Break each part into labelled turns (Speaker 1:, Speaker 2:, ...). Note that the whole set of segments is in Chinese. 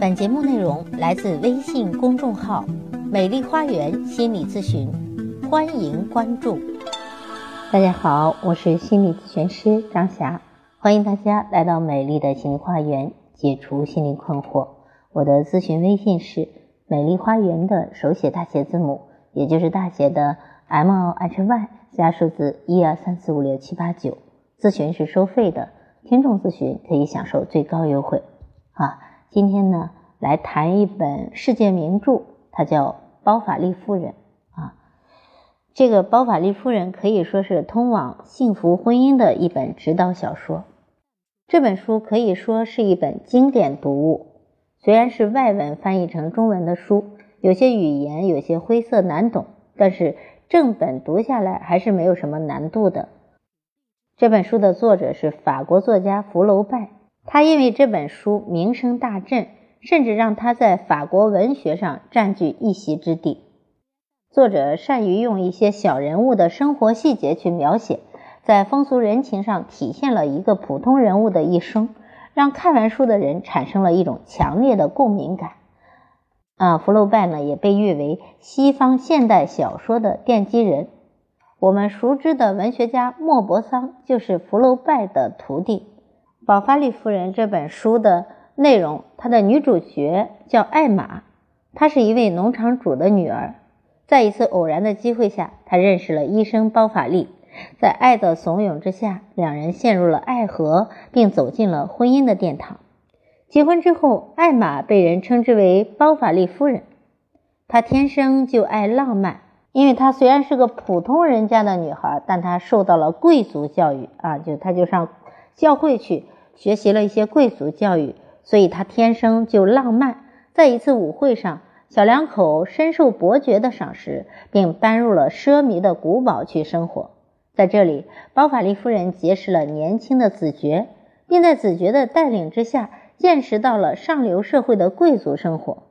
Speaker 1: 本节目内容来自微信公众号“美丽花园心理咨询”，欢迎关注。大家好，我是心理咨询师张霞，欢迎大家来到美丽的心理花园，解除心理困惑。我的咨询微信是“美丽花园”的手写大写字母，也就是大写的 “M H Y” 加数字一二三四五六七八九。咨询是收费的，听众咨询可以享受最高优惠。啊，今天呢来谈一本世界名著，它叫《包法利夫人》啊。这个《包法利夫人》可以说是通往幸福婚姻的一本指导小说。这本书可以说是一本经典读物。虽然是外文翻译成中文的书，有些语言有些晦涩难懂，但是正本读下来还是没有什么难度的。这本书的作者是法国作家福楼拜。他因为这本书名声大振，甚至让他在法国文学上占据一席之地。作者善于用一些小人物的生活细节去描写，在风俗人情上体现了一个普通人物的一生，让看完书的人产生了一种强烈的共鸣感。啊，福楼拜呢也被誉为西方现代小说的奠基人。我们熟知的文学家莫泊桑就是福楼拜的徒弟。《宝法利夫人》这本书的内容，它的女主角叫艾玛，她是一位农场主的女儿。在一次偶然的机会下，她认识了医生包法利，在爱的怂恿之下，两人陷入了爱河，并走进了婚姻的殿堂。结婚之后，艾玛被人称之为包法利夫人。她天生就爱浪漫，因为她虽然是个普通人家的女孩，但她受到了贵族教育啊，就她就上教会去。学习了一些贵族教育，所以他天生就浪漫。在一次舞会上，小两口深受伯爵的赏识，并搬入了奢靡的古堡去生活。在这里，包法利夫人结识了年轻的子爵，并在子爵的带领之下，见识到了上流社会的贵族生活。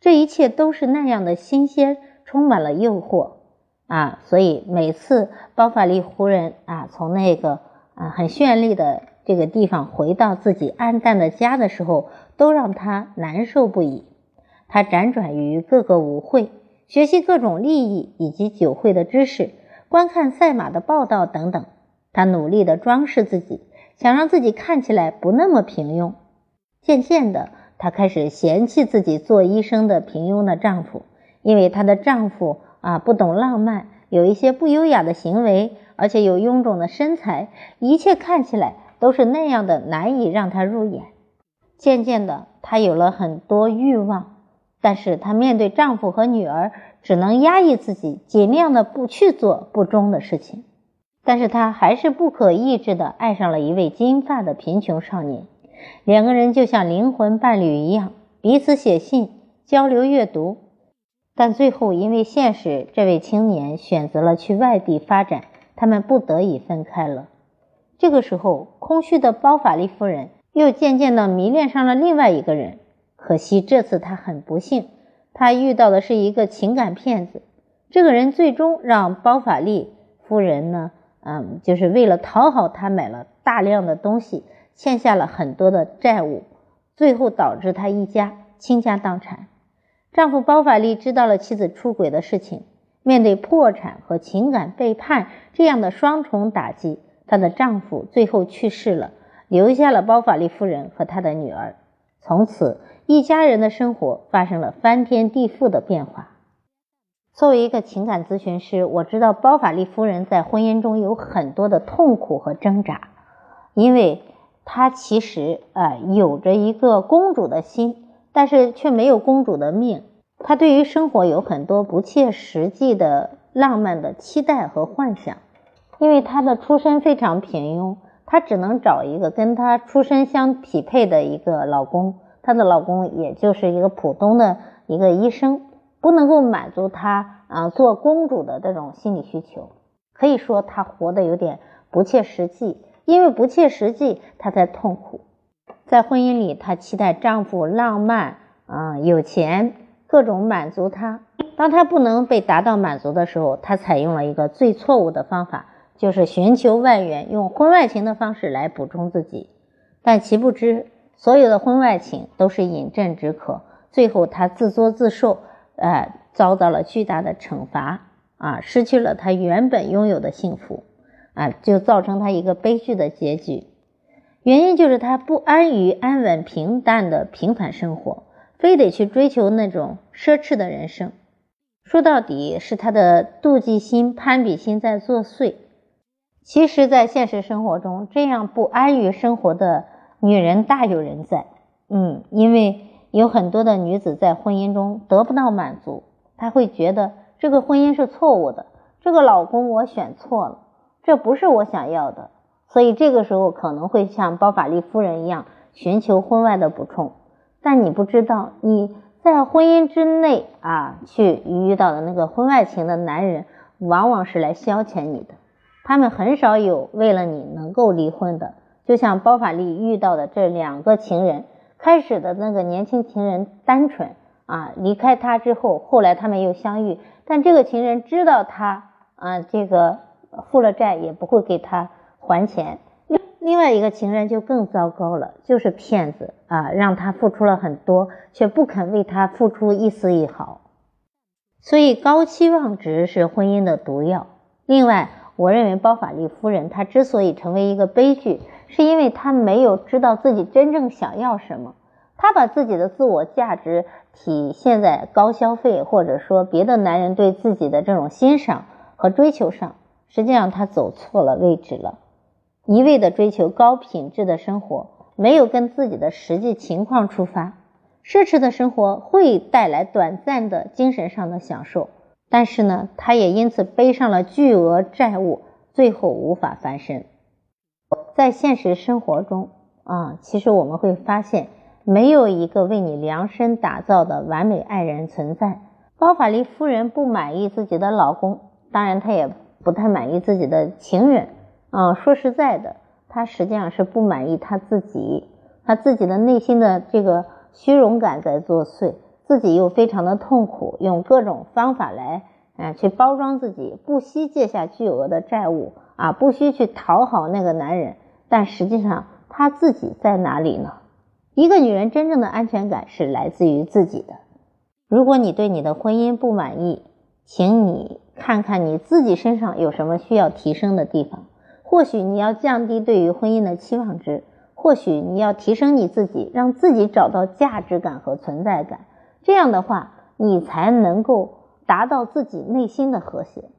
Speaker 1: 这一切都是那样的新鲜，充满了诱惑啊！所以每次包法利夫人啊，从那个啊很绚丽的。这个地方回到自己暗淡的家的时候，都让他难受不已。他辗转于各个舞会，学习各种利益以及酒会的知识，观看赛马的报道等等。他努力地装饰自己，想让自己看起来不那么平庸。渐渐的，她开始嫌弃自己做医生的平庸的丈夫，因为她的丈夫啊不懂浪漫，有一些不优雅的行为，而且有臃肿的身材，一切看起来。都是那样的难以让她入眼。渐渐的，她有了很多欲望，但是她面对丈夫和女儿，只能压抑自己，尽量的不去做不忠的事情。但是她还是不可抑制的爱上了一位金发的贫穷少年，两个人就像灵魂伴侣一样，彼此写信交流阅读。但最后因为现实，这位青年选择了去外地发展，他们不得已分开了。这个时候，空虚的包法利夫人又渐渐地迷恋上了另外一个人。可惜这次她很不幸，她遇到的是一个情感骗子。这个人最终让包法利夫人呢，嗯，就是为了讨好他，买了大量的东西，欠下了很多的债务，最后导致他一家倾家荡产。丈夫包法利知道了妻子出轨的事情，面对破产和情感背叛这样的双重打击。她的丈夫最后去世了，留下了包法利夫人和她的女儿。从此，一家人的生活发生了翻天地覆的变化。作为一个情感咨询师，我知道包法利夫人在婚姻中有很多的痛苦和挣扎，因为她其实啊有着一个公主的心，但是却没有公主的命。她对于生活有很多不切实际的浪漫的期待和幻想。因为她的出身非常平庸，她只能找一个跟她出身相匹配的一个老公。她的老公也就是一个普通的一个医生，不能够满足她啊做公主的这种心理需求。可以说她活得有点不切实际，因为不切实际，她才痛苦。在婚姻里，她期待丈夫浪漫啊有钱，各种满足她。当她不能被达到满足的时候，她采用了一个最错误的方法。就是寻求外援，用婚外情的方式来补充自己，但岂不知所有的婚外情都是饮鸩止渴，最后他自作自受，呃，遭到了巨大的惩罚啊，失去了他原本拥有的幸福啊，就造成他一个悲剧的结局。原因就是他不安于安稳平淡的平凡生活，非得去追求那种奢侈的人生。说到底是他的妒忌心、攀比心在作祟。其实，在现实生活中，这样不安于生活的女人大有人在。嗯，因为有很多的女子在婚姻中得不到满足，她会觉得这个婚姻是错误的，这个老公我选错了，这不是我想要的。所以这个时候可能会像包法利夫人一样寻求婚外的补充，但你不知道你在婚姻之内啊去遇到的那个婚外情的男人，往往是来消遣你的，他们很少有为了你能够离婚的。就像包法利遇到的这两个情人，开始的那个年轻情人单纯啊，离开他之后，后来他们又相遇，但这个情人知道他啊这个负了债，也不会给他。还钱，另另外一个情人就更糟糕了，就是骗子啊，让他付出了很多，却不肯为他付出一丝一毫。所以高期望值是婚姻的毒药。另外，我认为包法利夫人她之所以成为一个悲剧，是因为她没有知道自己真正想要什么，她把自己的自我价值体现在高消费，或者说别的男人对自己的这种欣赏和追求上，实际上她走错了位置了。一味的追求高品质的生活，没有跟自己的实际情况出发，奢侈的生活会带来短暂的精神上的享受，但是呢，他也因此背上了巨额债务，最后无法翻身。在现实生活中啊，其实我们会发现，没有一个为你量身打造的完美爱人存在。包法利夫人不满意自己的老公，当然她也不太满意自己的情人。啊，说实在的，她实际上是不满意她自己，她自己的内心的这个虚荣感在作祟，自己又非常的痛苦，用各种方法来，嗯，去包装自己，不惜借下巨额的债务，啊，不惜去讨好那个男人，但实际上她自己在哪里呢？一个女人真正的安全感是来自于自己的。如果你对你的婚姻不满意，请你看看你自己身上有什么需要提升的地方。或许你要降低对于婚姻的期望值，或许你要提升你自己，让自己找到价值感和存在感。这样的话，你才能够达到自己内心的和谐。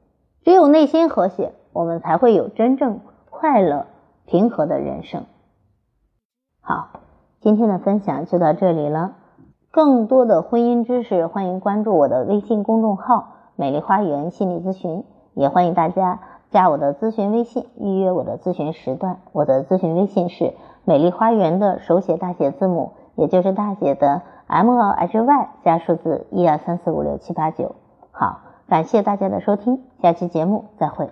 Speaker 1: 只有内心和谐，我们才会有真正快乐、平和的人生。好，今天的分享就到这里了。更多的婚姻知识，欢迎关注我的微信公众号“美丽花园心理咨询”，也欢迎大家。加我的咨询微信，预约我的咨询时段。我的咨询微信是美丽花园的手写大写字母，也就是大写的 M o H Y 加数字一二三四五六七八九。好，感谢大家的收听，下期节目再会。